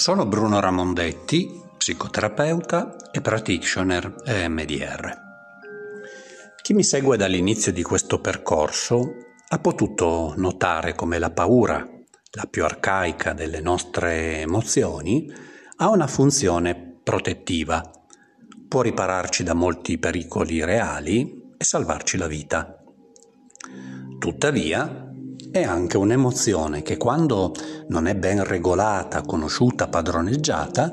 Sono Bruno Ramondetti, psicoterapeuta e practitioner EMDR. Chi mi segue dall'inizio di questo percorso ha potuto notare come la paura, la più arcaica delle nostre emozioni, ha una funzione protettiva. Può ripararci da molti pericoli reali e salvarci la vita. Tuttavia, è anche un'emozione che quando non è ben regolata, conosciuta, padroneggiata,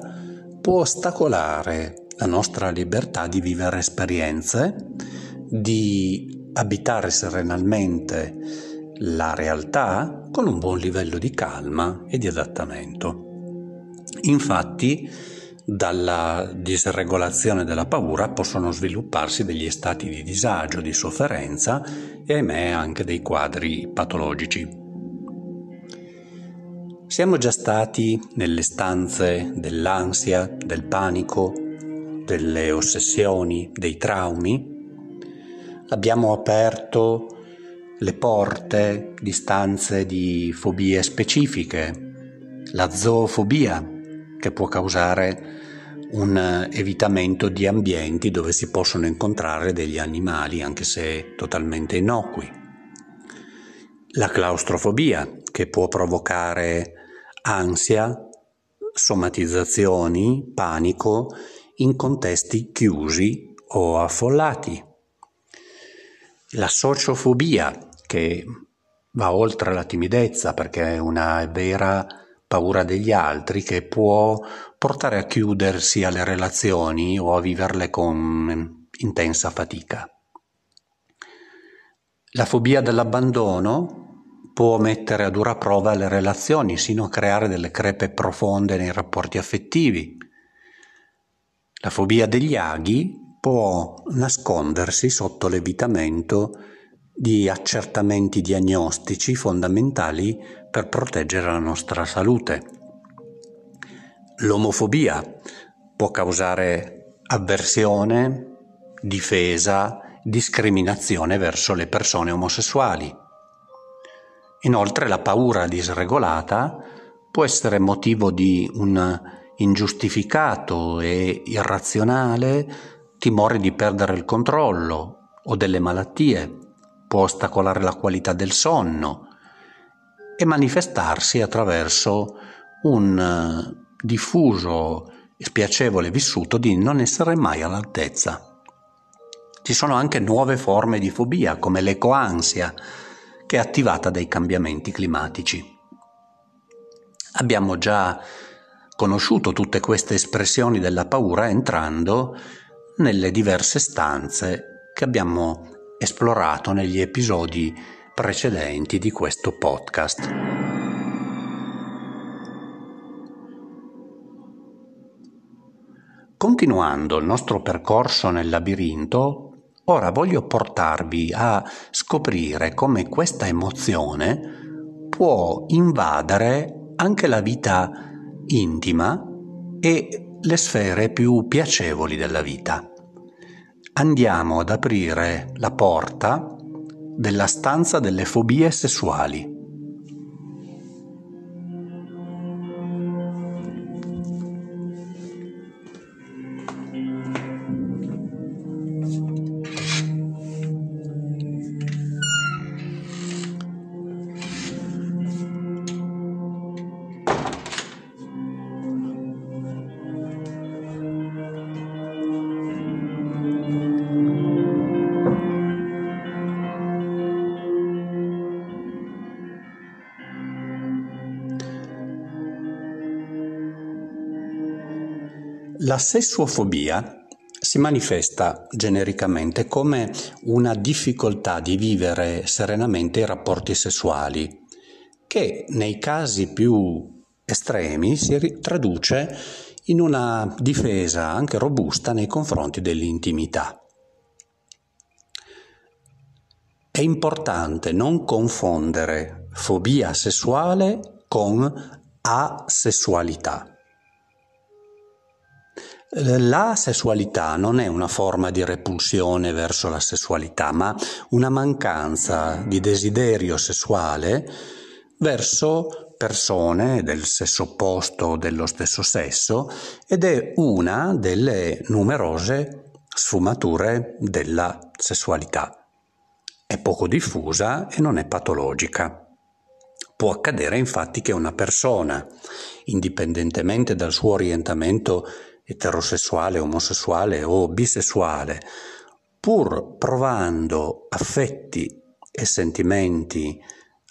può ostacolare la nostra libertà di vivere esperienze, di abitare serenamente la realtà con un buon livello di calma e di adattamento. Infatti, dalla disregolazione della paura possono svilupparsi degli stati di disagio, di sofferenza e ahimè anche dei quadri patologici. Siamo già stati nelle stanze dell'ansia, del panico, delle ossessioni, dei traumi. Abbiamo aperto le porte di stanze di fobie specifiche, la zoofobia che può causare un evitamento di ambienti dove si possono incontrare degli animali, anche se totalmente innocui. La claustrofobia, che può provocare ansia, somatizzazioni, panico in contesti chiusi o affollati. La sociofobia, che va oltre la timidezza perché è una vera paura degli altri che può portare a chiudersi alle relazioni o a viverle con intensa fatica. La fobia dell'abbandono può mettere a dura prova le relazioni, sino a creare delle crepe profonde nei rapporti affettivi. La fobia degli aghi può nascondersi sotto l'evitamento di accertamenti diagnostici fondamentali per proteggere la nostra salute. L'omofobia può causare avversione, difesa, discriminazione verso le persone omosessuali. Inoltre la paura disregolata può essere motivo di un ingiustificato e irrazionale timore di perdere il controllo o delle malattie può ostacolare la qualità del sonno e manifestarsi attraverso un eh, diffuso e spiacevole vissuto di non essere mai all'altezza. Ci sono anche nuove forme di fobia, come l'ecoansia, che è attivata dai cambiamenti climatici. Abbiamo già conosciuto tutte queste espressioni della paura entrando nelle diverse stanze che abbiamo esplorato negli episodi precedenti di questo podcast. Continuando il nostro percorso nel labirinto, ora voglio portarvi a scoprire come questa emozione può invadere anche la vita intima e le sfere più piacevoli della vita andiamo ad aprire la porta della stanza delle fobie sessuali. La sessuofobia si manifesta genericamente come una difficoltà di vivere serenamente i rapporti sessuali, che nei casi più estremi si traduce in una difesa anche robusta nei confronti dell'intimità. È importante non confondere fobia sessuale con asessualità. La sessualità non è una forma di repulsione verso la sessualità, ma una mancanza di desiderio sessuale verso persone del sesso opposto o dello stesso sesso ed è una delle numerose sfumature della sessualità. È poco diffusa e non è patologica. Può accadere infatti che una persona, indipendentemente dal suo orientamento eterosessuale, omosessuale o bisessuale, pur provando affetti e sentimenti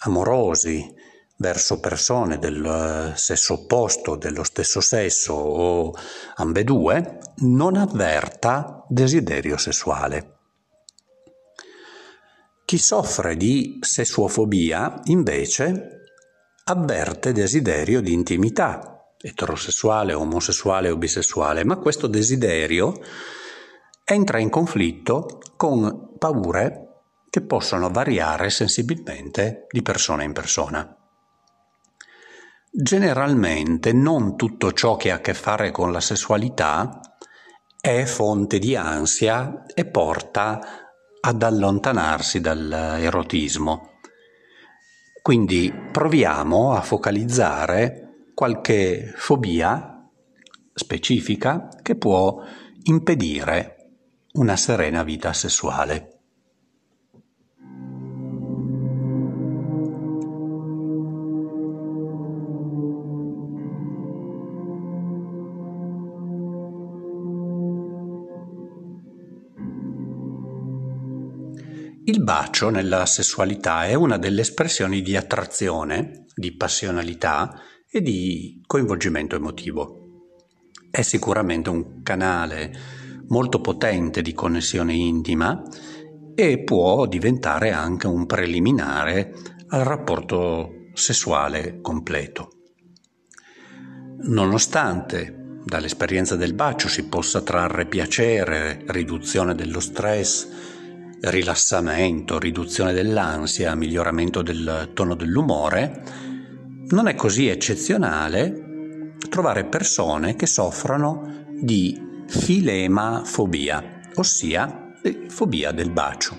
amorosi verso persone del eh, sesso opposto, dello stesso sesso o ambedue, non avverta desiderio sessuale. Chi soffre di sessuofobia, invece, avverte desiderio di intimità, eterosessuale, omosessuale o bisessuale, ma questo desiderio entra in conflitto con paure che possono variare sensibilmente di persona in persona. Generalmente non tutto ciò che ha a che fare con la sessualità è fonte di ansia e porta ad allontanarsi dall'erotismo. Quindi proviamo a focalizzare qualche fobia specifica che può impedire una serena vita sessuale. Il bacio nella sessualità è una delle espressioni di attrazione, di passionalità e di coinvolgimento emotivo. È sicuramente un canale molto potente di connessione intima e può diventare anche un preliminare al rapporto sessuale completo. Nonostante dall'esperienza del bacio si possa trarre piacere, riduzione dello stress, rilassamento, riduzione dell'ansia, miglioramento del tono dell'umore, non è così eccezionale trovare persone che soffrono di filemafobia, ossia fobia del bacio.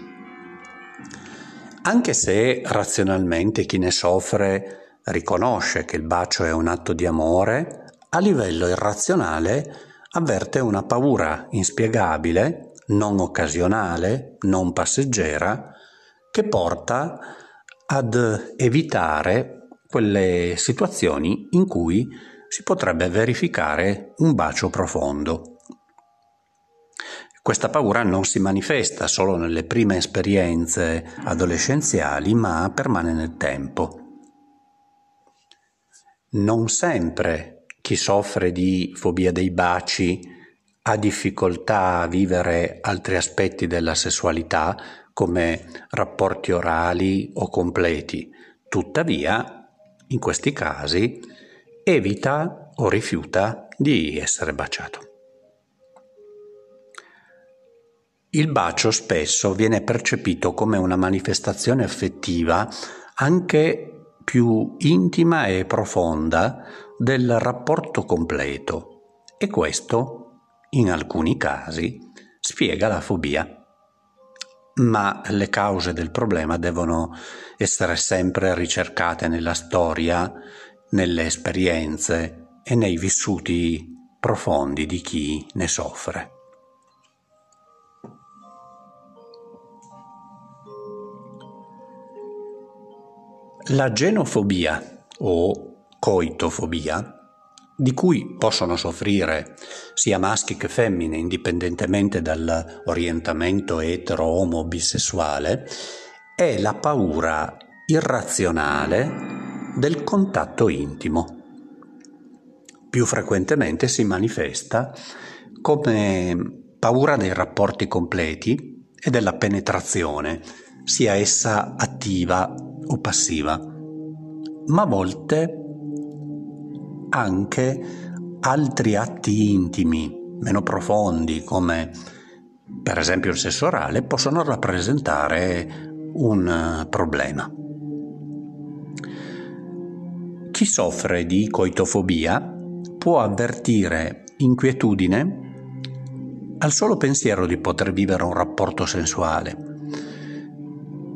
Anche se razionalmente chi ne soffre riconosce che il bacio è un atto di amore, a livello irrazionale avverte una paura inspiegabile non occasionale, non passeggera, che porta ad evitare quelle situazioni in cui si potrebbe verificare un bacio profondo. Questa paura non si manifesta solo nelle prime esperienze adolescenziali, ma permane nel tempo. Non sempre chi soffre di fobia dei baci ha difficoltà a vivere altri aspetti della sessualità come rapporti orali o completi. Tuttavia, in questi casi, evita o rifiuta di essere baciato. Il bacio spesso viene percepito come una manifestazione affettiva anche più intima e profonda del rapporto completo e questo in alcuni casi, spiega la fobia. Ma le cause del problema devono essere sempre ricercate nella storia, nelle esperienze e nei vissuti profondi di chi ne soffre. La genofobia o coitofobia di cui possono soffrire sia maschi che femmine indipendentemente dall'orientamento etero-omo bisessuale, è la paura irrazionale del contatto intimo. Più frequentemente si manifesta come paura dei rapporti completi e della penetrazione, sia essa attiva o passiva, ma a volte anche altri atti intimi meno profondi come per esempio il sesso orale possono rappresentare un eh, problema. Chi soffre di coitofobia può avvertire inquietudine al solo pensiero di poter vivere un rapporto sensuale.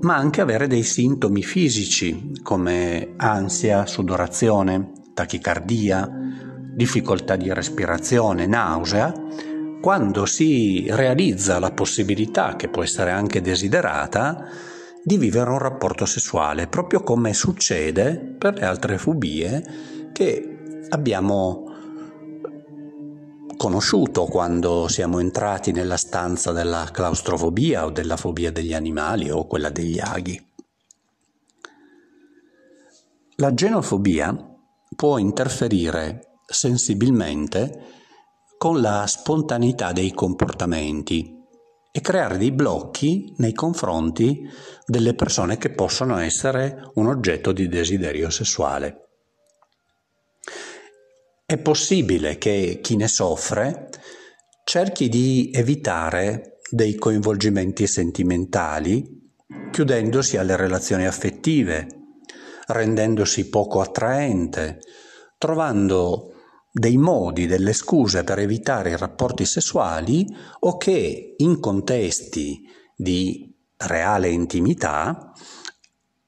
ma anche avere dei sintomi fisici come ansia, sudorazione, tachicardia, difficoltà di respirazione, nausea, quando si realizza la possibilità, che può essere anche desiderata, di vivere un rapporto sessuale, proprio come succede per le altre fobie che abbiamo conosciuto quando siamo entrati nella stanza della claustrofobia o della fobia degli animali o quella degli aghi. La genofobia può interferire sensibilmente con la spontaneità dei comportamenti e creare dei blocchi nei confronti delle persone che possono essere un oggetto di desiderio sessuale. È possibile che chi ne soffre cerchi di evitare dei coinvolgimenti sentimentali, chiudendosi alle relazioni affettive, rendendosi poco attraente, trovando dei modi, delle scuse per evitare i rapporti sessuali o che in contesti di reale intimità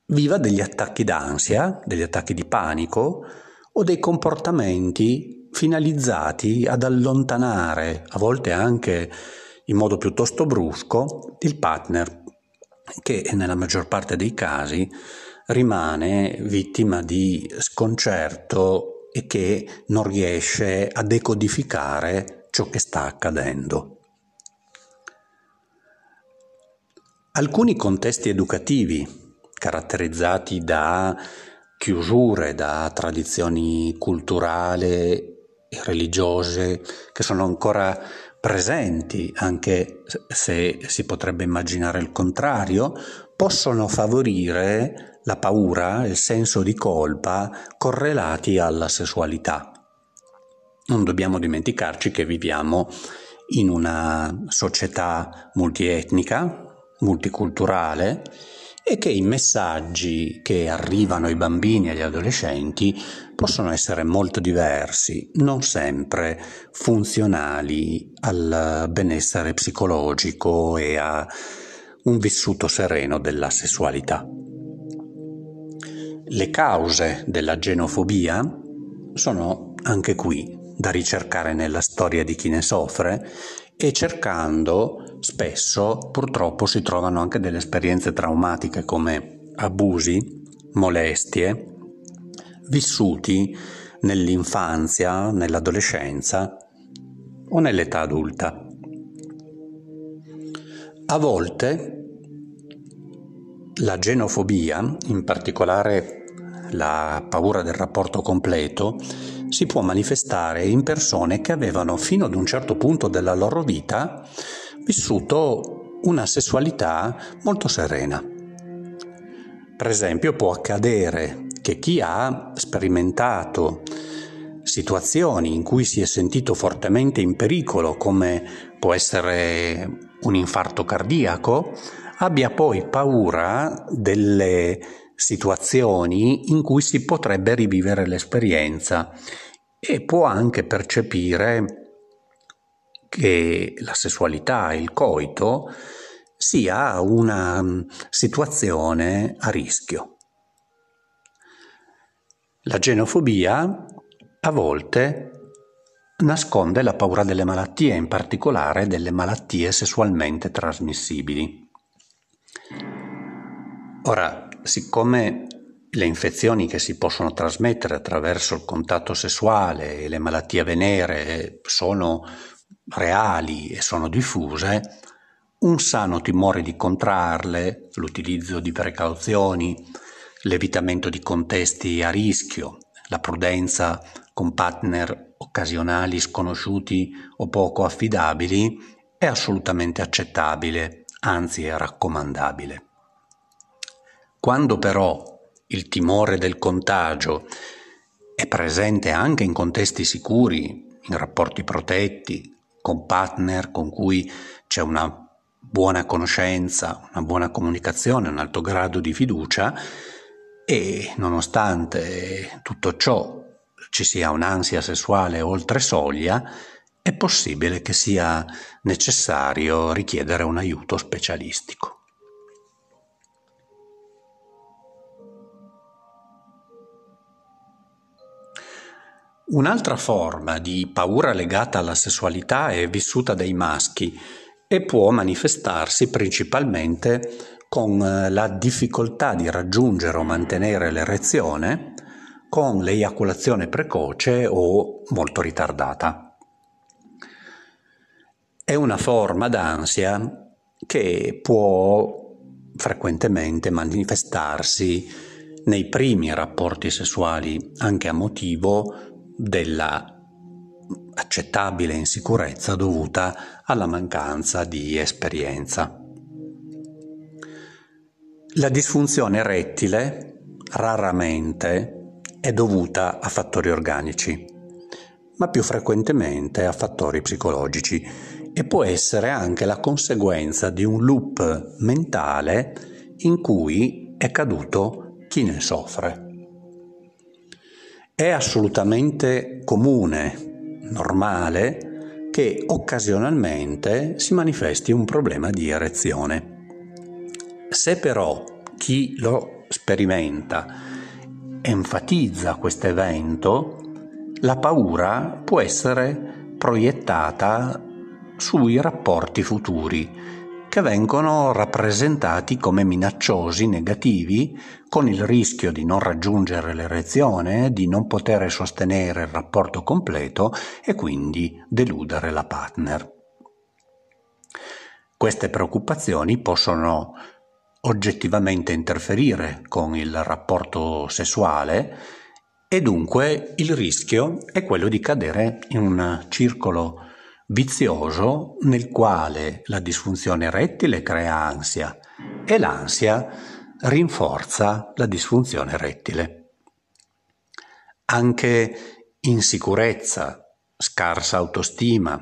viva degli attacchi d'ansia, degli attacchi di panico o dei comportamenti finalizzati ad allontanare, a volte anche in modo piuttosto brusco, il partner che nella maggior parte dei casi rimane vittima di sconcerto e che non riesce a decodificare ciò che sta accadendo. Alcuni contesti educativi, caratterizzati da chiusure, da tradizioni culturali religiose che sono ancora presenti, anche se si potrebbe immaginare il contrario, possono favorire la paura, il senso di colpa correlati alla sessualità. Non dobbiamo dimenticarci che viviamo in una società multietnica, multiculturale e che i messaggi che arrivano ai bambini e agli adolescenti possono essere molto diversi, non sempre funzionali al benessere psicologico e a un vissuto sereno della sessualità. Le cause della genofobia sono anche qui da ricercare nella storia di chi ne soffre e cercando spesso purtroppo si trovano anche delle esperienze traumatiche come abusi, molestie, vissuti nell'infanzia, nell'adolescenza o nell'età adulta. A volte la genofobia, in particolare la paura del rapporto completo, si può manifestare in persone che avevano fino ad un certo punto della loro vita vissuto una sessualità molto serena. Per esempio può accadere che chi ha sperimentato situazioni in cui si è sentito fortemente in pericolo, come può essere un infarto cardiaco, abbia poi paura delle situazioni in cui si potrebbe rivivere l'esperienza e può anche percepire che la sessualità, il coito, sia una mm, situazione a rischio. La genofobia a volte nasconde la paura delle malattie, in particolare delle malattie sessualmente trasmissibili. Ora, siccome le infezioni che si possono trasmettere attraverso il contatto sessuale e le malattie venere sono reali e sono diffuse, un sano timore di contrarle, l'utilizzo di precauzioni, l'evitamento di contesti a rischio, la prudenza con partner occasionali sconosciuti o poco affidabili è assolutamente accettabile, anzi è raccomandabile. Quando però il timore del contagio è presente anche in contesti sicuri, in rapporti protetti, con partner con cui c'è una buona conoscenza, una buona comunicazione, un alto grado di fiducia e nonostante tutto ciò ci sia un'ansia sessuale oltre soglia, è possibile che sia necessario richiedere un aiuto specialistico. Un'altra forma di paura legata alla sessualità è vissuta dai maschi e può manifestarsi principalmente con eh, la difficoltà di raggiungere o mantenere l'erezione, con l'eiaculazione precoce o molto ritardata. È una forma d'ansia che può frequentemente manifestarsi nei primi rapporti sessuali, anche a motivo della accettabile insicurezza dovuta alla mancanza di esperienza. La disfunzione erettile raramente è dovuta a fattori organici, ma più frequentemente a fattori psicologici e può essere anche la conseguenza di un loop mentale in cui è caduto chi ne soffre. È assolutamente comune, normale, che occasionalmente si manifesti un problema di erezione. Se però chi lo sperimenta enfatizza questo evento, la paura può essere proiettata sui rapporti futuri che vengono rappresentati come minacciosi, negativi, con il rischio di non raggiungere l'erezione, di non poter sostenere il rapporto completo e quindi deludere la partner. Queste preoccupazioni possono oggettivamente interferire con il rapporto sessuale e dunque il rischio è quello di cadere in un circolo vizioso nel quale la disfunzione erettile crea ansia e l'ansia rinforza la disfunzione erettile. Anche insicurezza, scarsa autostima,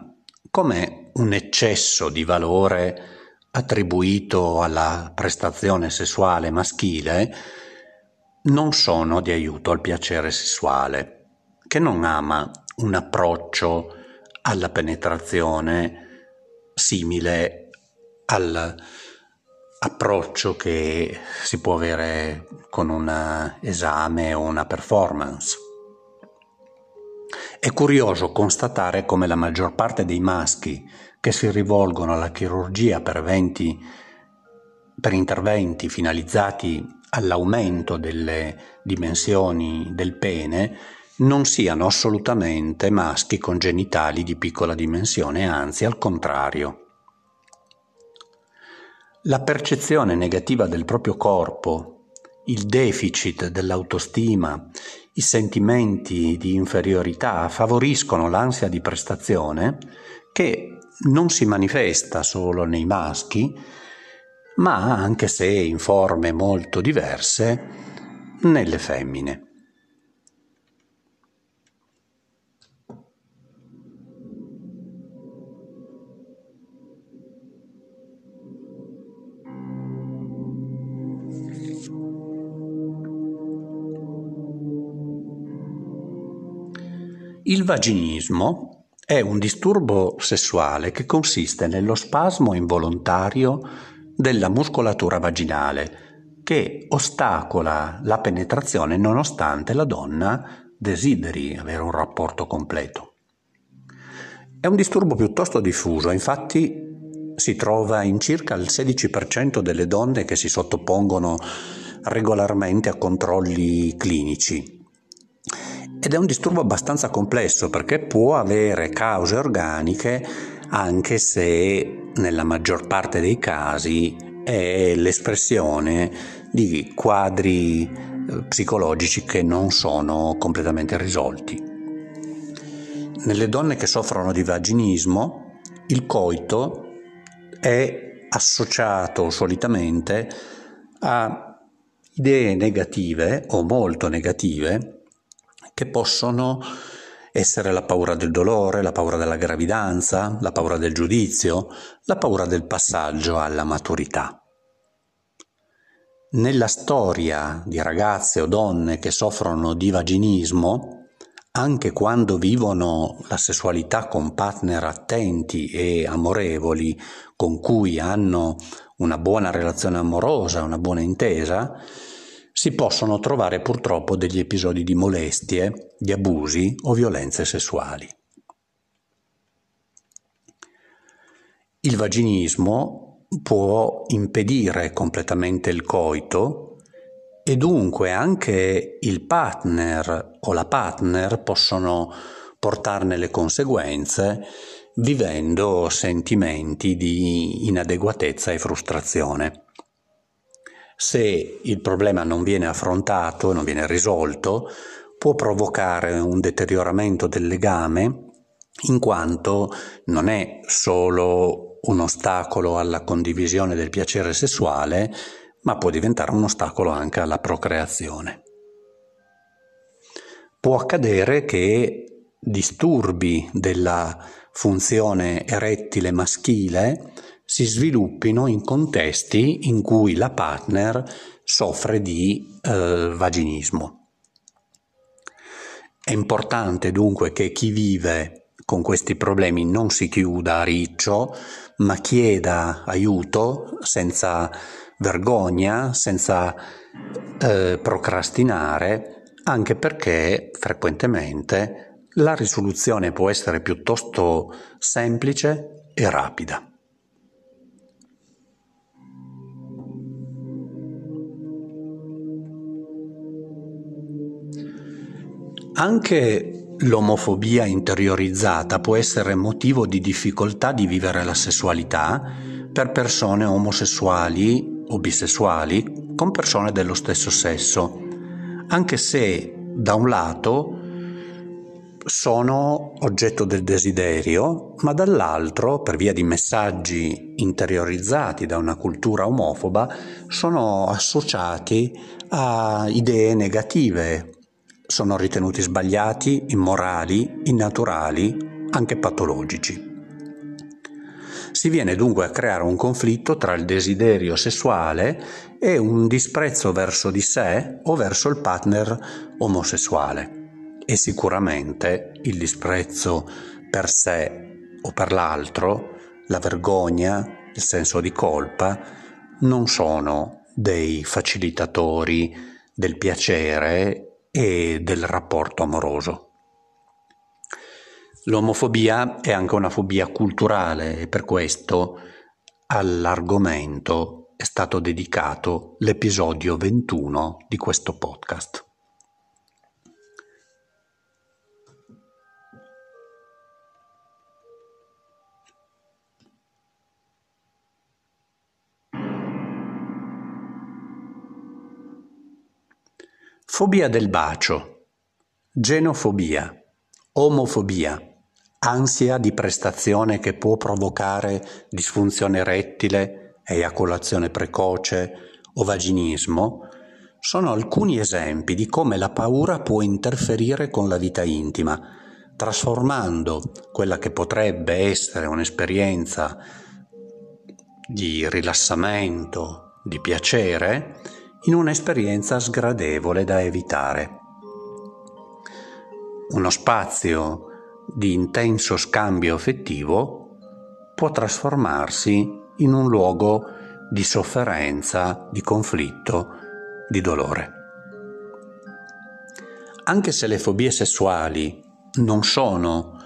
come un eccesso di valore attribuito alla prestazione sessuale maschile, non sono di aiuto al piacere sessuale, che non ama un approccio alla penetrazione simile all'approccio che si può avere con un esame o una performance. È curioso constatare come la maggior parte dei maschi che si rivolgono alla chirurgia per, eventi, per interventi finalizzati all'aumento delle dimensioni del pene non siano assolutamente maschi con genitali di piccola dimensione, anzi al contrario. La percezione negativa del proprio corpo, il deficit dell'autostima, i sentimenti di inferiorità favoriscono l'ansia di prestazione che non si manifesta solo nei maschi, ma anche se in forme molto diverse nelle femmine. Il vaginismo è un disturbo sessuale che consiste nello spasmo involontario della muscolatura vaginale che ostacola la penetrazione nonostante la donna desideri avere un rapporto completo. È un disturbo piuttosto diffuso, infatti si trova in circa il 16% delle donne che si sottopongono regolarmente a controlli clinici ed è un disturbo abbastanza complesso perché può avere cause organiche anche se nella maggior parte dei casi è l'espressione di quadri eh, psicologici che non sono completamente risolti. Nelle donne che soffrono di vaginismo il coito è associato solitamente a idee negative o molto negative che possono essere la paura del dolore, la paura della gravidanza, la paura del giudizio, la paura del passaggio alla maturità. Nella storia di ragazze o donne che soffrono di vaginismo, anche quando vivono la sessualità con partner attenti e amorevoli, con cui hanno una buona relazione amorosa, una buona intesa, si possono trovare purtroppo degli episodi di molestie, di abusi o violenze sessuali. Il vaginismo può impedire completamente il coito e dunque anche il partner o la partner possono portarne le conseguenze vivendo sentimenti di inadeguatezza e frustrazione. Se il problema non viene affrontato, non viene risolto, può provocare un deterioramento del legame in quanto non è solo un ostacolo alla condivisione del piacere sessuale, ma può diventare un ostacolo anche alla procreazione. Può accadere che disturbi della funzione erettile maschile si sviluppino in contesti in cui la partner soffre di eh, vaginismo. È importante dunque che chi vive con questi problemi non si chiuda a riccio, ma chieda aiuto senza vergogna, senza eh, procrastinare, anche perché frequentemente la risoluzione può essere piuttosto semplice e rapida. Anche l'omofobia interiorizzata può essere motivo di difficoltà di vivere la sessualità per persone omosessuali o bisessuali con persone dello stesso sesso, anche se da un lato sono oggetto del desiderio, ma dall'altro, per via di messaggi interiorizzati da una cultura omofoba, sono associati a idee negative, sono ritenuti sbagliati, immorali, innaturali, anche patologici. Si viene dunque a creare un conflitto tra il desiderio sessuale e un disprezzo verso di sé o verso il partner omosessuale e sicuramente il disprezzo per sé o per l'altro, la vergogna, il senso di colpa, non sono dei facilitatori del piacere e del rapporto amoroso. L'omofobia è anche una fobia culturale e per questo all'argomento è stato dedicato l'episodio 21 di questo podcast. Fobia del bacio, genofobia, omofobia, ansia di prestazione che può provocare disfunzione erettile, eiaculazione precoce o vaginismo, sono alcuni esempi di come la paura può interferire con la vita intima, trasformando quella che potrebbe essere un'esperienza di rilassamento, di piacere, in un'esperienza sgradevole da evitare. Uno spazio di intenso scambio affettivo può trasformarsi in un luogo di sofferenza, di conflitto, di dolore. Anche se le fobie sessuali non sono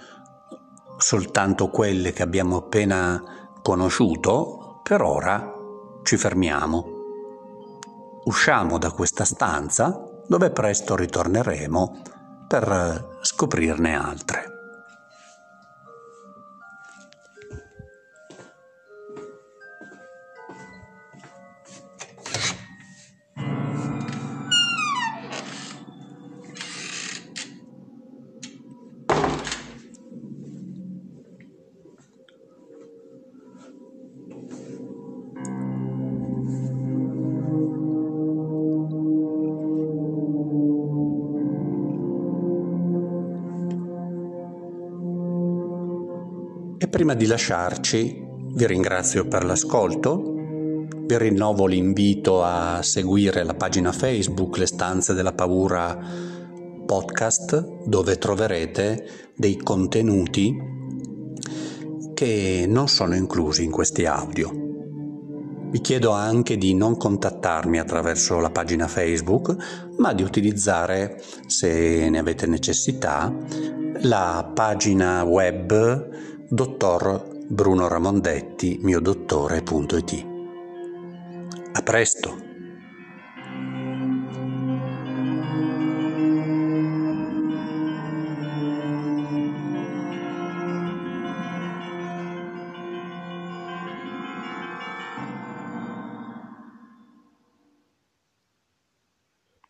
soltanto quelle che abbiamo appena conosciuto, per ora ci fermiamo usciamo da questa stanza dove presto ritorneremo per scoprirne altre. Prima di lasciarci vi ringrazio per l'ascolto, vi rinnovo l'invito a seguire la pagina Facebook Le stanze della paura podcast dove troverete dei contenuti che non sono inclusi in questi audio. Vi chiedo anche di non contattarmi attraverso la pagina Facebook, ma di utilizzare, se ne avete necessità, la pagina web dottor Bruno Ramondetti, miodottore.it. A presto!